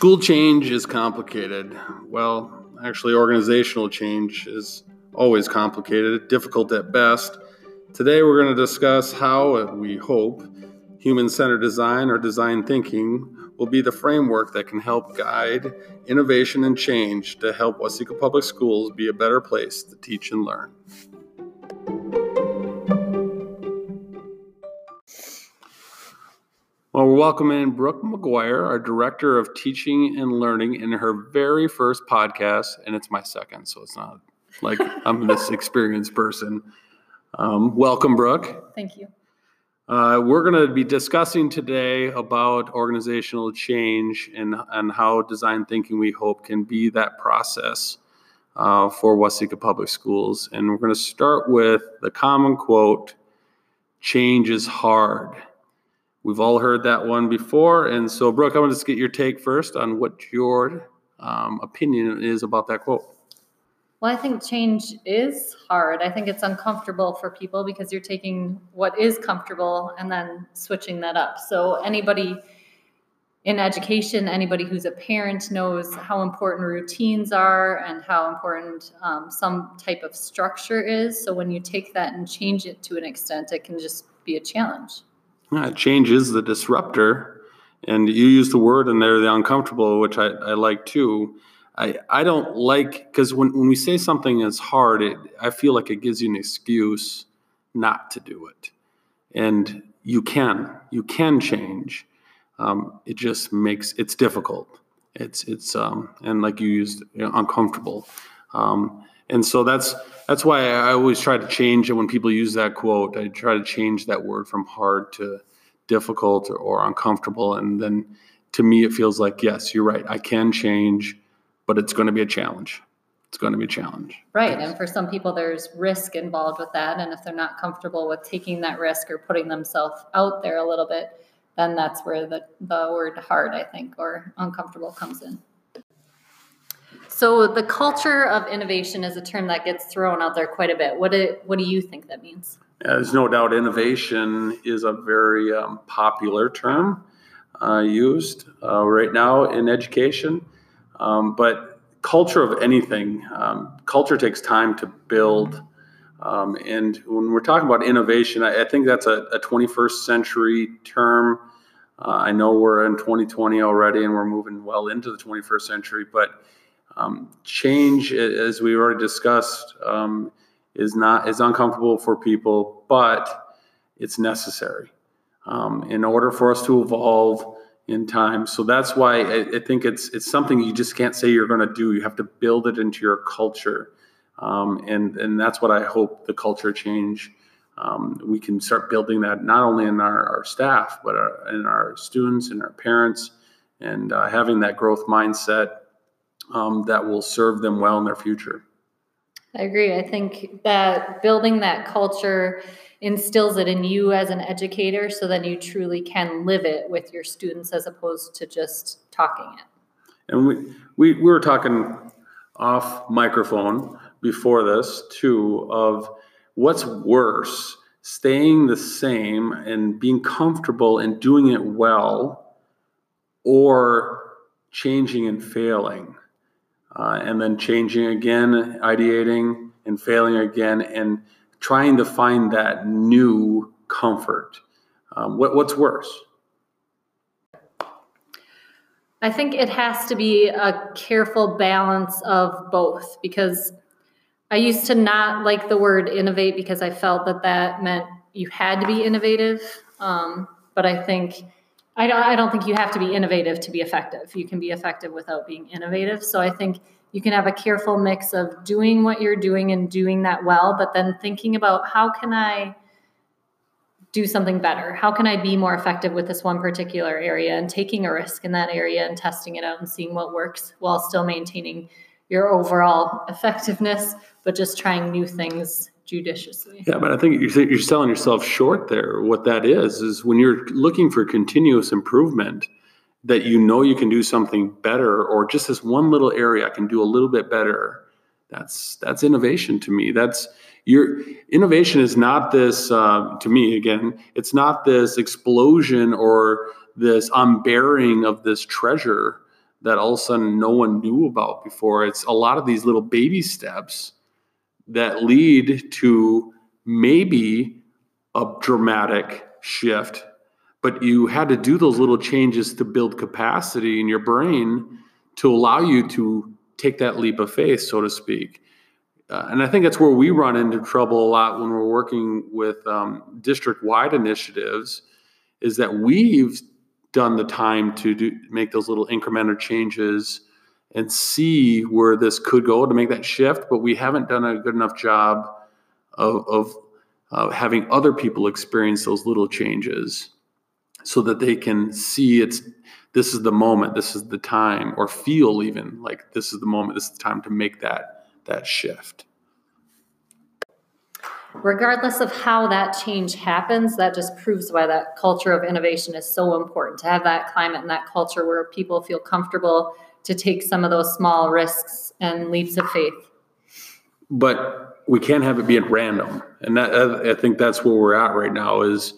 School change is complicated. Well, actually, organizational change is always complicated, difficult at best. Today, we're going to discuss how uh, we hope human centered design or design thinking will be the framework that can help guide innovation and change to help Waseca Public Schools be a better place to teach and learn. Welcoming Brooke McGuire, our Director of Teaching and Learning, in her very first podcast, and it's my second, so it's not like I'm this experienced person. Um, welcome, Brooke. Thank you. Uh, we're going to be discussing today about organizational change and, and how design thinking, we hope, can be that process uh, for Waseca Public Schools. And we're going to start with the common quote change is hard. We've all heard that one before. And so, Brooke, I want to just get your take first on what your um, opinion is about that quote. Well, I think change is hard. I think it's uncomfortable for people because you're taking what is comfortable and then switching that up. So, anybody in education, anybody who's a parent knows how important routines are and how important um, some type of structure is. So, when you take that and change it to an extent, it can just be a challenge. Yeah, change is the disruptor. And you use the word in there, the uncomfortable, which I, I like too. I, I don't like, because when, when we say something is hard, it, I feel like it gives you an excuse not to do it. And you can, you can change. Um, it just makes, it's difficult. It's, it's, um, and like you used, you know, uncomfortable. Um, and so that's that's why I always try to change it when people use that quote. I try to change that word from hard to difficult or, or uncomfortable, and then to me it feels like yes, you're right. I can change, but it's going to be a challenge. It's going to be a challenge. Right, and for some people there's risk involved with that, and if they're not comfortable with taking that risk or putting themselves out there a little bit, then that's where the the word hard, I think, or uncomfortable comes in. So the culture of innovation is a term that gets thrown out there quite a bit. What do, what do you think that means? Yeah, there's no doubt innovation is a very um, popular term uh, used uh, right now in education. Um, but culture of anything, um, culture takes time to build. Um, and when we're talking about innovation, I, I think that's a, a, 21st century term. Uh, I know we're in 2020 already and we're moving well into the 21st century, but um, change, as we already discussed, um, is not is uncomfortable for people, but it's necessary um, in order for us to evolve in time. So that's why I, I think it's it's something you just can't say you're going to do. You have to build it into your culture, um, and and that's what I hope the culture change. Um, we can start building that not only in our, our staff, but our, in our students and our parents, and uh, having that growth mindset um, that will serve them well in their future. I agree. I think that building that culture instills it in you as an educator so that you truly can live it with your students as opposed to just talking it. And we, we, we were talking off microphone before this too of what's worse staying the same and being comfortable and doing it well or changing and failing uh, and then changing again, ideating and failing again, and trying to find that new comfort. Um, what, what's worse? I think it has to be a careful balance of both because I used to not like the word innovate because I felt that that meant you had to be innovative. Um, but I think I don't, I don't think you have to be innovative to be effective. You can be effective without being innovative. So I think you can have a careful mix of doing what you're doing and doing that well, but then thinking about how can I do something better? How can I be more effective with this one particular area and taking a risk in that area and testing it out and seeing what works while still maintaining your overall effectiveness, but just trying new things judiciously. Yeah, but I think you're, you're selling yourself short there. What that is, is when you're looking for continuous improvement, that you know you can do something better, or just this one little area I can do a little bit better. That's that's innovation to me. That's your innovation is not this uh, to me again. It's not this explosion or this unbearing of this treasure that all of a sudden no one knew about before. It's a lot of these little baby steps that lead to maybe a dramatic shift, but you had to do those little changes to build capacity in your brain to allow you to take that leap of faith, so to speak. Uh, and I think that's where we run into trouble a lot when we're working with um, district wide initiatives is that we've done the time to do, make those little incremental changes and see where this could go to make that shift, but we haven't done a good enough job of, of uh, having other people experience those little changes so that they can see it's this is the moment, this is the time, or feel even like this is the moment, this is the time to make that that shift. Regardless of how that change happens, that just proves why that culture of innovation is so important to have that climate and that culture where people feel comfortable to take some of those small risks and leaps of faith. But we can't have it be at random, and that uh, I think that's where we're at right now. Is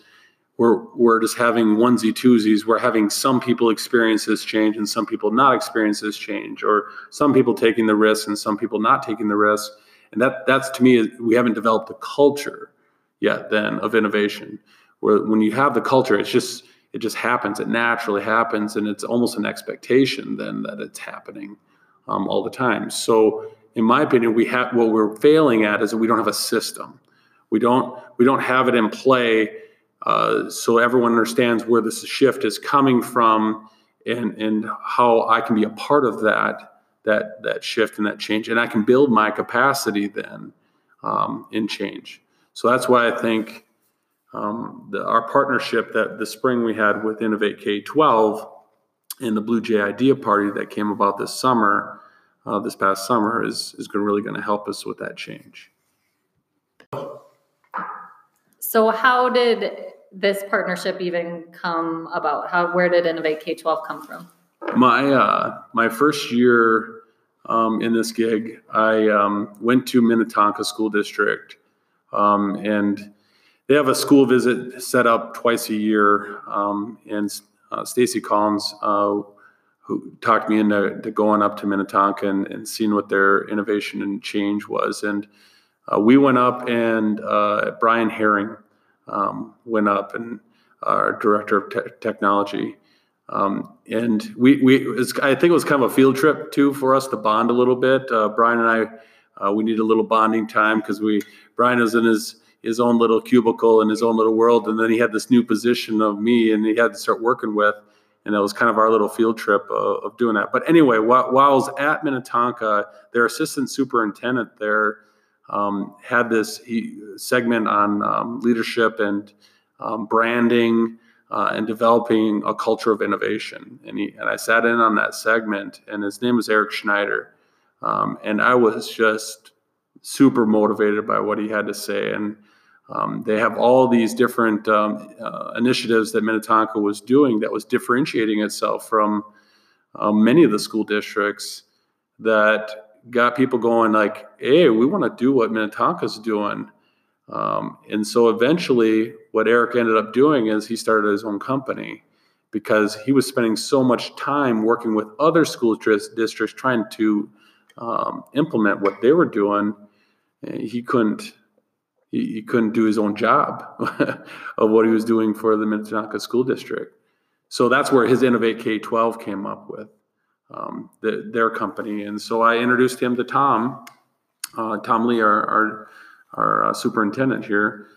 we're we're just having onesie twosies. We're having some people experience this change and some people not experience this change, or some people taking the risk and some people not taking the risk and that that's to me we haven't developed a culture yet then of innovation where when you have the culture it's just it just happens. It naturally happens and it's almost an expectation then that it's happening um, all the time. So in my opinion we have what we're failing at is that we don't have a system. We don't we don't have it in play uh, so everyone understands where this shift is coming from and and how i can be a part of that that that shift and that change, and I can build my capacity then um, in change. So that's why I think um, the, our partnership that the spring we had with Innovate K12 and the Blue Jay Idea Party that came about this summer, uh, this past summer, is is going really going to help us with that change. So how did this partnership even come about? How where did Innovate K12 come from? My uh, my first year um, in this gig, I um, went to Minnetonka School District, um, and they have a school visit set up twice a year. Um, and uh, Stacy Collins, uh, who talked me into going up to Minnetonka and, and, seeing what their innovation and change was, and uh, we went up, and uh, Brian Herring um, went up, and our director of te- technology um, and we, we I think it was kind of a field trip too for us to bond a little bit. Uh, Brian and I, uh, we need a little bonding time because we Brian was in his his own little cubicle and his own little world, and then he had this new position of me, and he had to start working with, and it was kind of our little field trip uh, of doing that. But anyway, while, while I was at Minnetonka, their assistant superintendent there um, had this he, segment on um, leadership and um, branding uh, and developing a culture of innovation. And, he, and I sat in on that segment, and his name was Eric Schneider. Um, and I was just super motivated by what he had to say. And um, they have all these different um, uh, initiatives that Minnetonka was doing that was differentiating itself from uh, many of the school districts that got people going like, hey, we want to do what Minnetonka's doing. Um, and so eventually, what Eric ended up doing is he started his own company because he was spending so much time working with other school districts trying to um, implement what they were doing. He couldn't. He, he couldn't do his own job of what he was doing for the Minnetonka School District. So that's where his Innovate K 12 came up with um, the, their company. And so I introduced him to Tom, uh, Tom Lee, our, our our uh, superintendent here.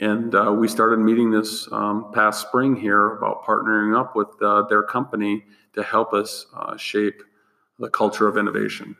And uh, we started meeting this um, past spring here about partnering up with uh, their company to help us uh, shape the culture of innovation.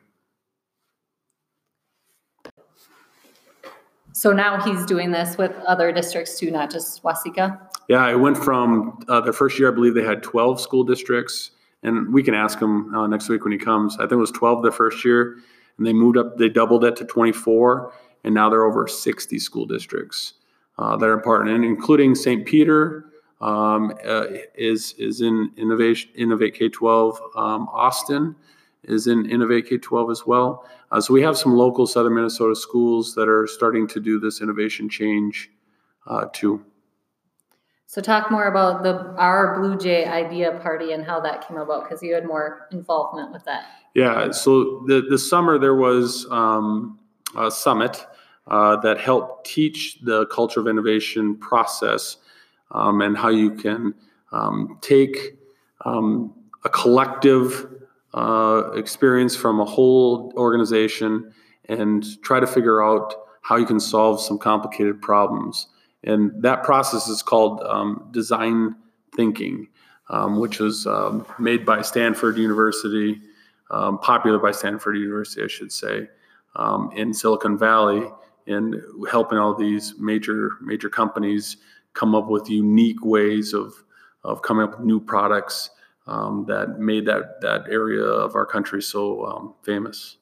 So now he's doing this with other districts too, not just Waseca. Yeah, I went from uh, the first year, I believe they had 12 school districts. And we can ask him uh, next week when he comes. I think it was 12 the first year, and they moved up, they doubled it to 24 and now they're over 60 school districts uh, that are part, and including St. Peter um, uh, is is in Innovation Innovate K-12. Um, Austin is in Innovate K-12 as well. Uh, so we have some local Southern Minnesota schools that are starting to do this innovation change uh, too. So talk more about the our Blue Jay idea party and how that came about because you had more involvement with that. Yeah, so the the summer there was um, a summit uh, that helped teach the culture of innovation process um, and how you can um, take um, a collective uh, experience from a whole organization and try to figure out how you can solve some complicated problems. And that process is called um, design thinking, um, which was um, made by Stanford University, um, popular by Stanford University, I should say, um, in Silicon Valley, in helping all these major major companies come up with unique ways of of coming up with new products um, that made that that area of our country so famous.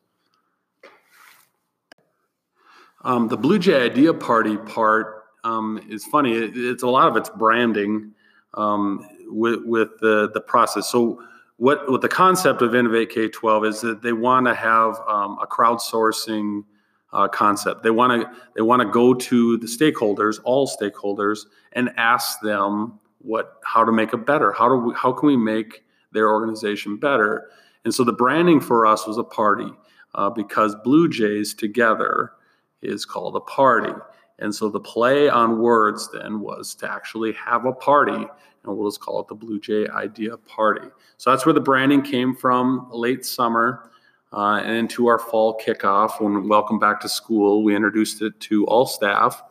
Um, the Blue Jay Idea Party part um, is funny. It, it's a lot of it's branding um, with, with the, the process. So what, what the concept of Innovate K-12 is that they want to have um, a crowdsourcing uh, concept. They want to they want to go to the stakeholders, all stakeholders, and ask them what how to make it better. How do we, how can we make their organization better? And so the branding for us was a party uh, because Blue Jays together is called a party. And so the play on words then was to actually have a party, and we'll just call it the Blue Jay Idea Party. So that's where the branding came from late summer uh, and into our fall kickoff when Welcome Back to School. We introduced it to all staff.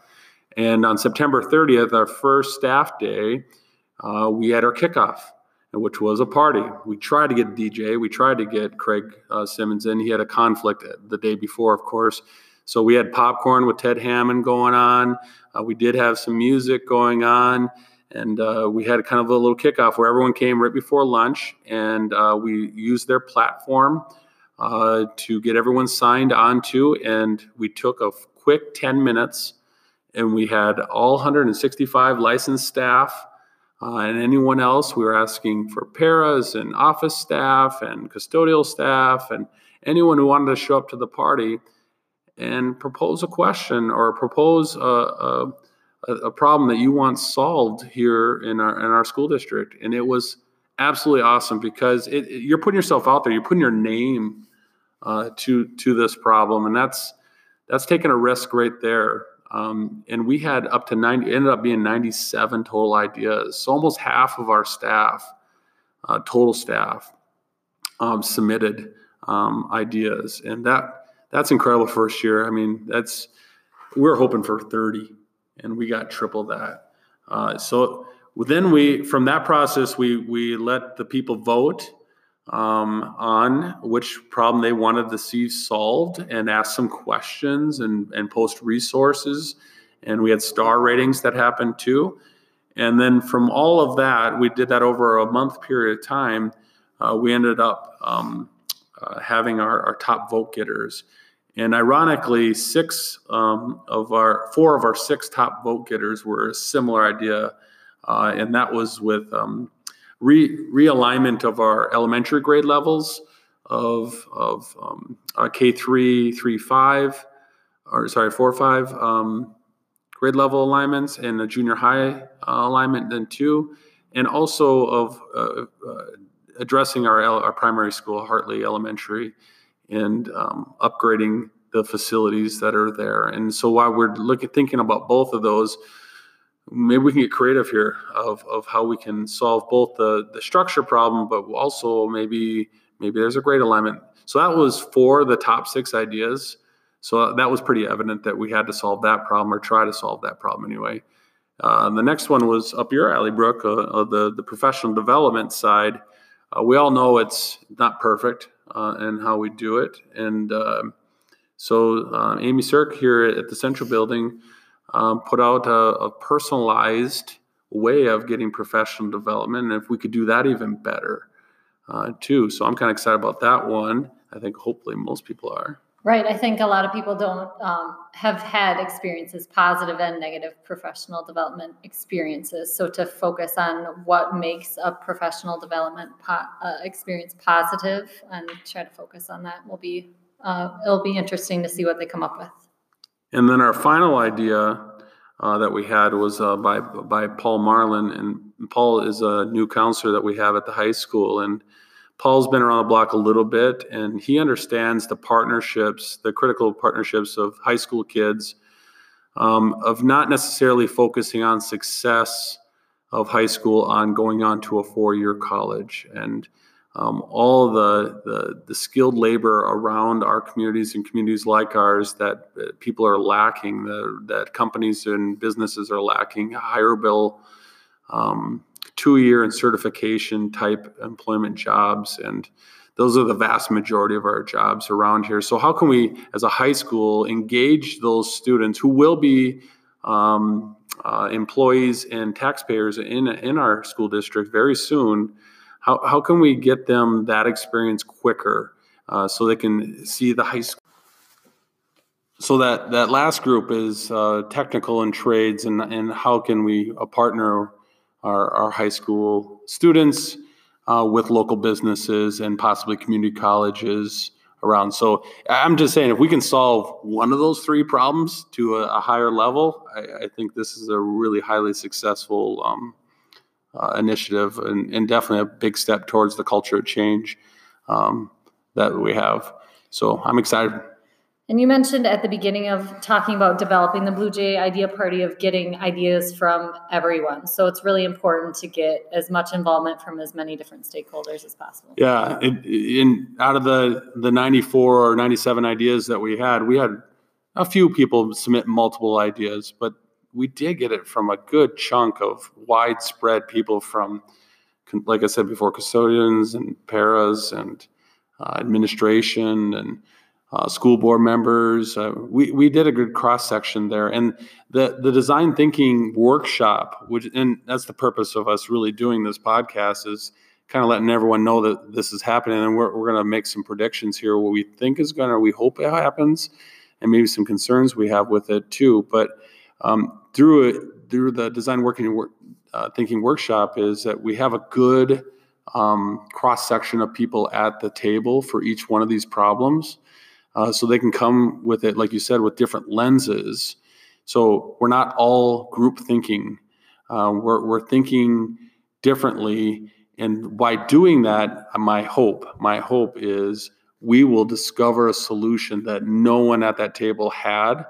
And on September 30th, our first staff day, uh, we had our kickoff, which was a party. We tried to get DJ, we tried to get Craig uh, Simmons in. He had a conflict the day before, of course. So we had popcorn with Ted Hammond going on. Uh, we did have some music going on. And uh, we had kind of a little kickoff where everyone came right before lunch and uh, we used their platform uh, to get everyone signed onto. And we took a quick 10 minutes and we had all 165 licensed staff uh, and anyone else. We were asking for paras and office staff and custodial staff and anyone who wanted to show up to the party and propose a question or propose a, a, a, problem that you want solved here in our in our school district. And it was absolutely awesome because it, it, you're putting yourself out there. You're putting your name uh, to to this problem, and that's that's taking a risk right there. Um, and we had up to 90, ended up being 97 total ideas. So almost half of our staff, uh, total staff, um, submitted um, ideas, and that that's incredible first year. I mean, that's we are hoping for 30, and we got triple that. Uh, so then we, from that process, we we let the people vote um, on which problem they wanted to see solved, and ask some questions and and post resources, and we had star ratings that happened too. And then from all of that, we did that over a month period of time. Uh, we ended up um, uh, having our, our top vote getters. And ironically, six um, of our four of our six top vote getters were a similar idea, uh, and that was with um, re- realignment of our elementary grade levels of of um, uh, K three, three, five, or sorry, four, five um, grade level alignments, and the junior high uh, alignment then two, and also of uh, uh, addressing our our primary school, Hartley Elementary and um, upgrading the facilities that are there. And so while we're looking thinking about both of those, maybe we can get creative here of, of how we can solve both the, the structure problem, but also maybe maybe there's a great alignment. So that was for the top six ideas. So that was pretty evident that we had to solve that problem or try to solve that problem anyway. Uh, the next one was up your alley, Brooke, uh, uh, the, the professional development side. Uh, we all know it's not perfect uh, and how we do it. And uh, so uh, Amy Cirk here at the Central Building um, put out a, a, personalized way of getting professional development. And if we could do that even better, uh, too. So I'm kind of excited about that one. I think hopefully most people are. Right. I think a lot of people don't um, have had experiences, positive and negative professional development experiences. So to focus on what makes a professional development po- uh, experience positive and try to focus on that will be uh, it'll be interesting to see what they come up with. And then our final idea uh, that we had was uh, by by Paul Marlin, and Paul is a new counselor that we have at the high school, and Paul's been around the block a little bit, and he understands the partnerships, the critical partnerships of high school kids, um, of not necessarily focusing on success of high school on going on to a four-year college. And um, all the, the, the skilled labor around our communities and communities like ours that people are lacking, the, that companies and businesses are lacking, higher bill, um, two-year and certification type employment jobs, and those are the vast majority of our jobs around here. So how can we, as a high school, engage those students who will be um, uh, employees and taxpayers in in our school district very soon? How, how can we get them that experience quicker uh, so they can see the high school so that that last group is uh, technical and trades and and how can we uh, partner our, our high school students uh, with local businesses and possibly community colleges around? So i'm just saying if we can solve one of those three problems to a, a higher level I, I, think this is a really highly successful um, uh, initiative and, and, definitely a big step towards the culture of change um, that we have. So I'm excited. And you mentioned at the beginning of talking about developing the Blue Jay Idea Party of getting ideas from everyone. So it's really important to get as much involvement from as many different stakeholders as possible. Yeah, it, in out of the the 94 or 97 ideas that we had, we had a few people submit multiple ideas, but we did get it from a good chunk of widespread people from, like I said before, custodians and paras and uh, administration and uh, school board members. Uh, we, we did a good cross section there. And the, the design thinking workshop, which, and that's the purpose of us really doing this podcast, is kind of letting everyone know that this is happening. And we're, we're going to make some predictions here, what we think is going to, we hope it happens, and maybe some concerns we have with it too. But um, through it, through the design working work, uh, thinking workshop is that we have a good um, cross section of people at the table for each one of these problems, uh, so they can come with it, like you said, with different lenses. So we're not all group thinking. Uh, we're, we're thinking differently, and by doing that, my hope, my hope is we will discover a solution that no one at that table had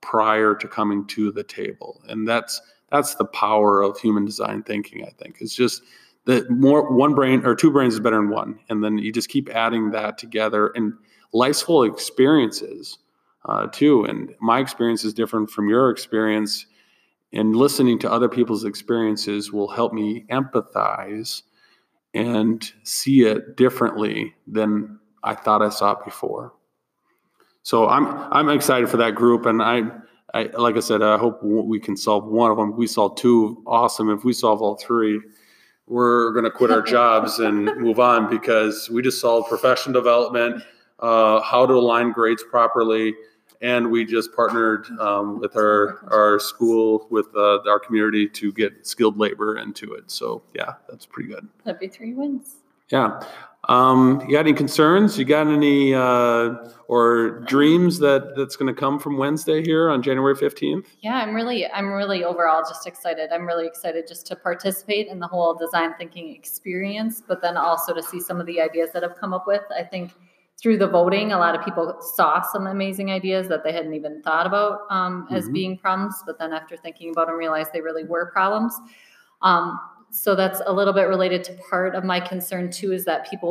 prior to coming to the table. And that's that's the power of human design thinking i think. It's just that more one brain or two brains is better than one. And then you just keep adding that together. And life's full experiences uh, too. And my experience is different from your experience. And listening to other people's experiences will help me empathize and see it differently than i thought i saw it before so I'm I'm excited for that group, and I, I like I said, I hope we can solve one of them. We solve two, awesome. If we solve all three, we're going to quit our jobs and move on because we just solved professional development, uh, how to align grades properly, and we just partnered um, with our our school with uh, our community to get skilled labor into it. So yeah, that's pretty good. That'd be three wins. Yeah. Um, you got any concerns? You got any uh, or dreams that that's going to come from Wednesday here on January fifteenth? Yeah, I'm really, I'm really overall just excited. I'm really excited just to participate in the whole design thinking experience, but then also to see some of the ideas that have come up with. I think through the voting, a lot of people saw some amazing ideas that they hadn't even thought about um, as mm-hmm. being problems, but then after thinking about them, realized they really were problems. Um, so that's a little bit related to part of my concern too is that people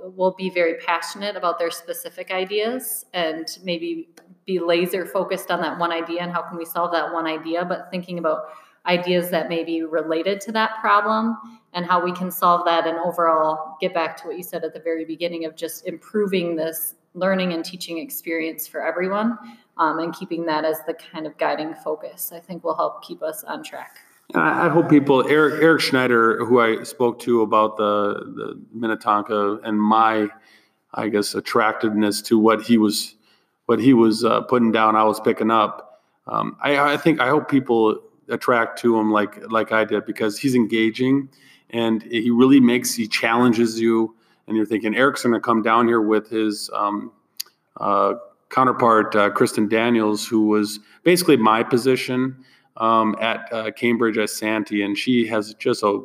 will will be very passionate about their specific ideas and maybe be laser focused on that one idea and how can we solve that one idea but thinking about ideas that may be related to that problem and how we can solve that and overall get back to what you said at the very beginning of just improving this learning and teaching experience for everyone um, and keeping that as the kind of guiding focus i think will help keep us on track I hope people, Eric, Eric Schneider, who I spoke to about the, the Minnetonka and my, I guess, attractiveness to what he was, what he was uh, putting down, I was picking up. Um, I, I think, I hope people attract to him like, like I did because he's engaging and he really makes, he challenges you. And you're thinking, Eric's going to come down here with his um, uh, counterpart, uh, Kristen Daniels, who was basically my position um, at uh, Cambridge-Isanti, and she has just a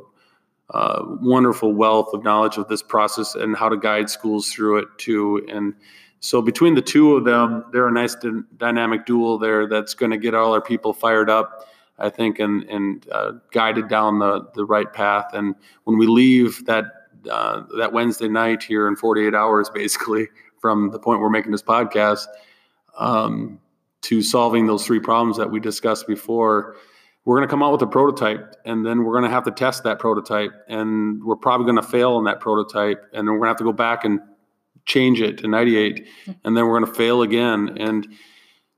uh, wonderful wealth of knowledge of this process and how to guide schools through it too. And so between the two of them, they're a nice d- dynamic duel there that's going to get all our people fired up, I think, and and uh, guided down the the right path. And when we leave that uh, that Wednesday night here in 48 hours, basically from the point we're making this podcast, um, to solving those three problems that we discussed before we're going to come out with a prototype and then we're going to have to test that prototype and we're probably going to fail on that prototype and then we're going to have to go back and change it to 98 and then we're going to fail again. And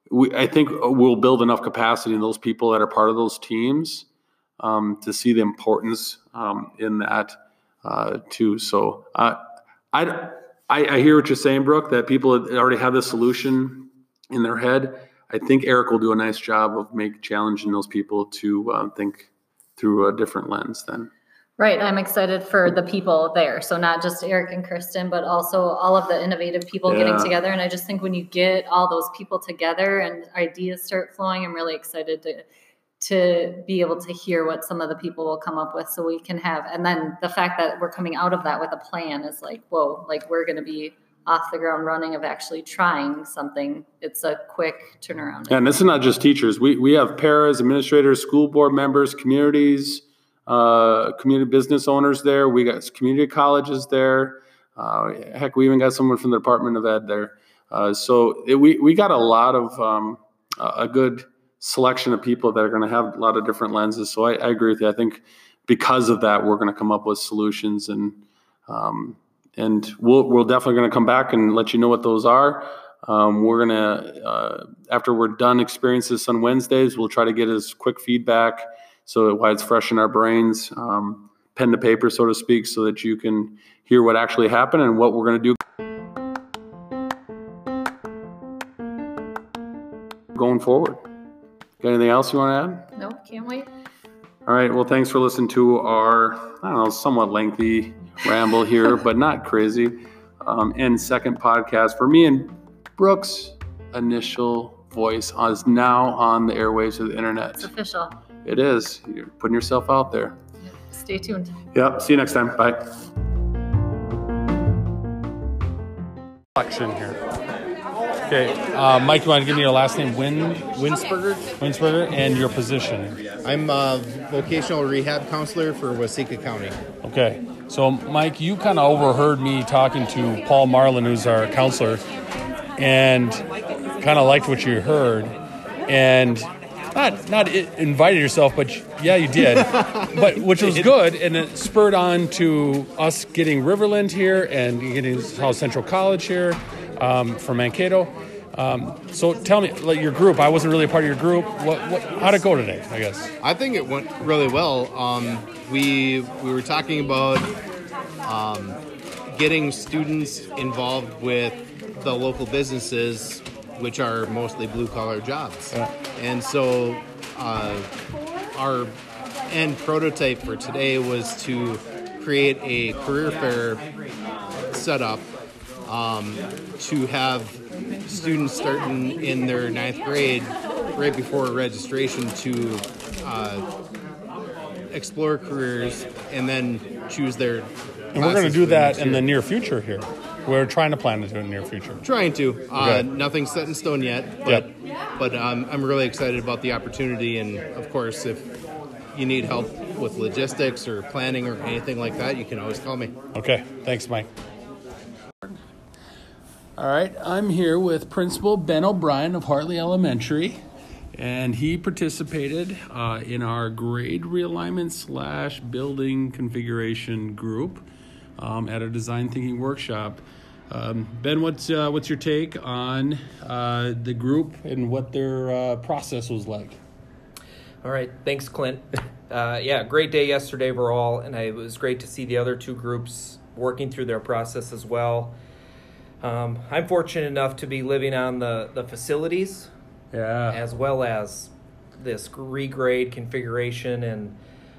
we, i think we'll build enough capacity in those people that are part of those teams um, to see the importance um, in that uh, too. So uh, I, I, I hear what you're saying brooke that people already have the solution in their head I think Eric will do a nice job of make challenging those people to uh, think through a different lens. Then, right? I'm excited for the people there. So not just Eric and Kristen, but also all of the innovative people yeah. getting together. And I just think when you get all those people together and ideas start flowing, I'm really excited to to be able to hear what some of the people will come up with so we can have and then the fact that we're coming out of that with a plan is like whoa like we're going to be off the ground running of actually trying something, it's a quick turnaround. And this is not just teachers. We, we have paras, administrators, school board members, communities, uh, community business owners there. We got community colleges there. Uh, heck, we even got someone from the Department of Ed there. Uh, so it, we, we got a lot of um, a good selection of people that are going to have a lot of different lenses. So I, I, agree with you. I think because of that, we're going to come up with solutions and um, and we'll, we're definitely going to come back and let you know what those are. Um, we're going to, uh, after we're done experiences on Wednesdays, we'll try to get as quick feedback so that why it's fresh in our brains, um, pen to paper, so to speak, so that you can hear what actually happened and what we're going to do going forward. Got anything else you want to add? No, can't wait. All right. Well, thanks for listening to our, I don't know, somewhat lengthy ramble here, but not crazy. Um, and second podcast for me and Brooke's initial voice is now on the airwaves of the internet. It's official. It is. You're putting yourself out there. Stay tuned. Yeah. See you next time. Bye. Action here. Okay, uh, Mike, you want to give me your last name? Win Winsberger. Winsberger, and your position. I'm a vocational rehab counselor for Waseca County. Okay, so, Mike, you kind of overheard me talking to Paul Marlin, who's our counselor, and kind of liked what you heard, and not not invited yourself, but yeah, you did, but which was good, and it spurred on to us getting Riverland here and getting South Central College here um, from Mankato. Um, so tell me, like your group. I wasn't really a part of your group. What, what how'd it go today? I guess. I think it went really well. Um, we we were talking about um, getting students involved with the local businesses, which are mostly blue collar jobs, yeah. and so uh, our end prototype for today was to create a career fair setup um, to have students starting in their ninth grade right before registration to uh, explore careers and then choose their. And we're going to do that in the near future here. We're trying to plan to do it in the near future. Trying to. Uh. Nothing's set in stone yet, but yep. but um, I'm really excited about the opportunity. And of course, if you need help with logistics or planning or anything like that, you can always call me. Okay. Thanks, Mike. All right, I'm here with Principal Ben O'Brien of Hartley Elementary, and he participated uh, in our grade realignment slash building configuration group um, at a design thinking workshop. Um, ben, what's uh, what's your take on uh, the group and what their uh, process was like? All right, thanks, Clint. Uh, yeah, great day yesterday overall, and it was great to see the other two groups working through their process as well. Um, I'm fortunate enough to be living on the, the facilities, yeah, as well as this regrade configuration. And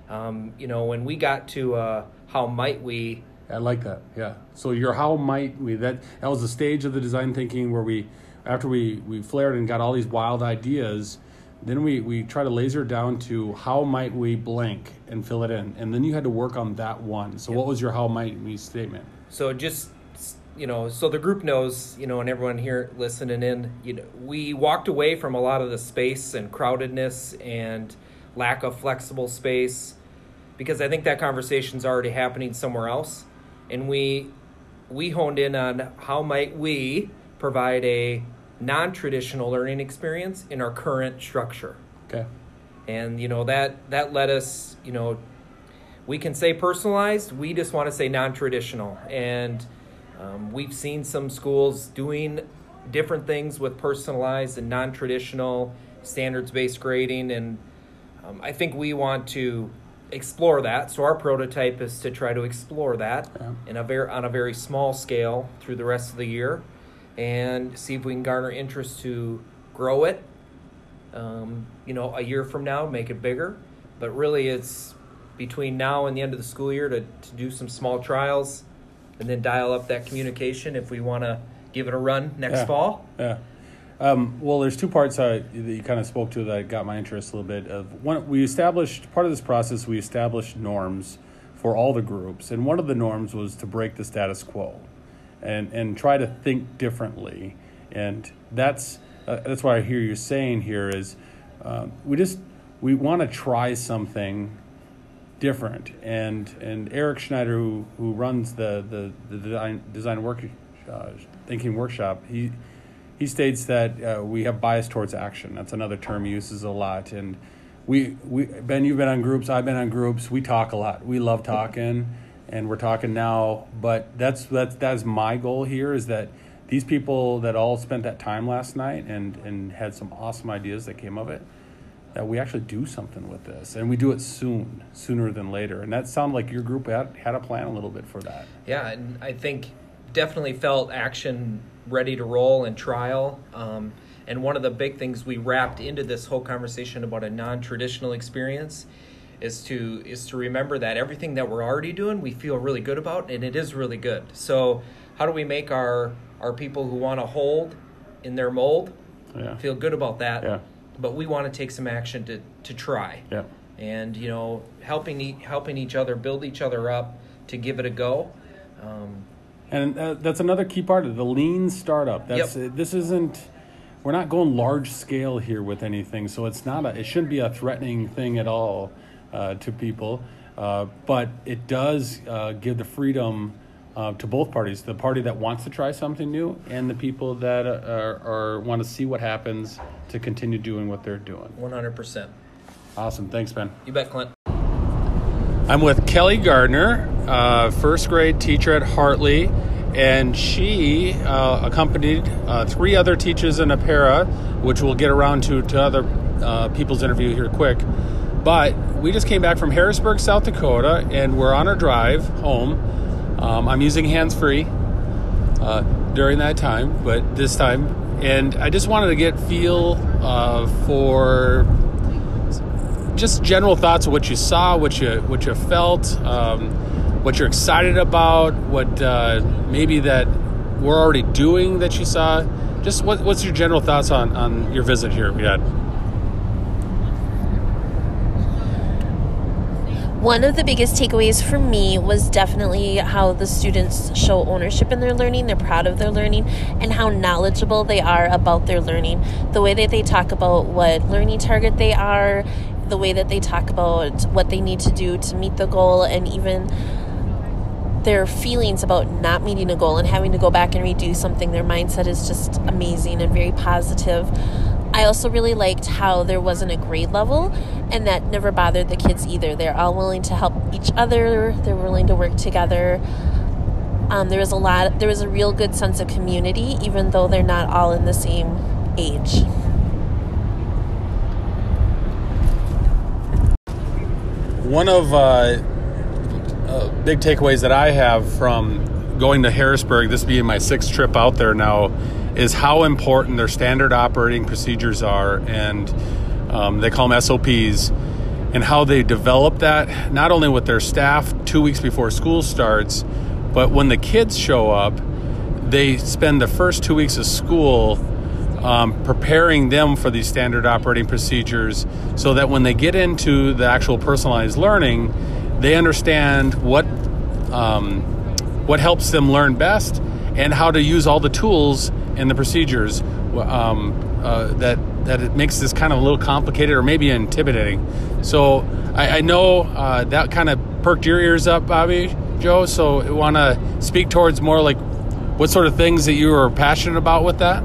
um, you know, when we got to uh, how might we, I like that. Yeah. So your how might we that that was the stage of the design thinking where we, after we we flared and got all these wild ideas, then we, we try to laser down to how might we blank and fill it in. And then you had to work on that one. So, what was your how might we statement? So just you know, so the group knows, you know, and everyone here listening in, you know, we walked away from a lot of the space and crowdedness and lack of flexible space because I think that conversation's already happening somewhere else, and we we honed in on how might we provide a non-traditional learning experience in our current structure. Okay. And you know that that led us, you know, we can say personalized. We just want to say non-traditional, and um, we've seen some schools doing different things with personalized and non-traditional standards-based grading, and um, I think we want to explore that. So our prototype is to try to explore that Yeah. in a very on a very small scale through the rest of the year, and see if we can garner interest to grow it. Um, you know, a year from now, make it bigger. But really, it's between now and the end of the school year to, to do some small trials, and then dial up that communication if we want to give it a run next Yeah. fall. Yeah. Um, well, there's two parts uh, that you kind of spoke to that got my interest a little bit. Of one, we established part of this process. We established norms for all the groups, and one of the norms was to break the status quo, and and try to think differently. And that's uh, that's why I hear you saying here is um, we just we want to try something different. And and Eric Schneider, who who runs the the, the design design work uh, thinking workshop, he he states that uh, we have bias towards action. That's another term he uses a lot. And we we Ben, you've been on groups. I've been on groups. We talk a lot. We love talking, and we're talking now. But that's that's that's my goal here is that. These people that all spent that time last night and, and had some awesome ideas that came of it, that we actually do something with this and we do it soon sooner than later and that sounded like your group had, had a plan a little bit for that Yeah, and I think definitely felt action ready to roll and trial. Um, and one of the big things we wrapped into this whole conversation about a non-traditional experience is to is to remember that everything that we're already doing we feel really good about, and it is really good. So how do we make our our people who want to hold in their mold yeah feel good about that? Yeah. But we want to take some action to to try yeah and you know helping e- helping each other build each other up to give it a go. Um, and uh, that's another key part of the lean startup that's Yep. uh, this isn't we're not going large scale here with anything so it's not a it shouldn't be a threatening thing at all uh, to people uh, but it does uh, give the freedom uh, to both parties the party that wants to try something new and the people that uh, are, are want to see what happens to continue doing what they're doing 100%. awesome thanks ben You bet, Clint. I'm with Kelly Gardner, uh, first grade teacher at Hartley, and she uh, accompanied uh, three other teachers in a para, which we'll get around to to other uh, people's interview here quick. But we just came back from Harrisburg, South Dakota, and we're on our drive home. Um, I'm using hands free uh, during that time, but this time, and I just wanted to get feel uh, for just general thoughts of what you saw, what you what you felt, um, what you're excited about, what uh, maybe that we're already doing that you saw. Just what, what's your general thoughts on, on your visit here, Riyadh? One of the biggest takeaways for me was definitely how the students show ownership in their learning, they're proud of their learning, and how knowledgeable they are about their learning. The way that they talk about what learning target they are, the way that they talk about what they need to do to meet the goal, and even their feelings about not meeting a goal and having to go back and redo something. Their mindset is just amazing and very positive. I also really liked how there wasn't a grade level, and that never bothered the kids either. They're all willing to help each other. They're willing to work together. Um, there was a lot. There was a real good sense of community, even though they're not all in the same age. One of uh, uh, big takeaways that I have from going to Harrisburg, this being my sixth trip out there now, is how important their standard operating procedures are, and um, they call them SOPs, and how they develop that not only with their staff two weeks before school starts, but when the kids show up, they spend the first two weeks of school um, preparing them for these standard operating procedures so that when they get into the actual personalized learning, they understand what um, what helps them learn best and how to use all the tools and the procedures um, uh, that that it makes this kind of a little complicated or maybe intimidating. So I, I know uh, that kind of perked your ears up, Bobby Joe. So want to speak towards more like what sort of things that you are passionate about with that.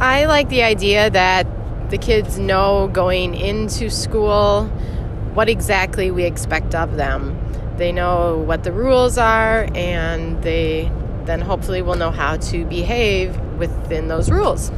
I like the idea that the kids know going into school what exactly we expect of them. They know what the rules are, and they then hopefully will know how to behave within those rules.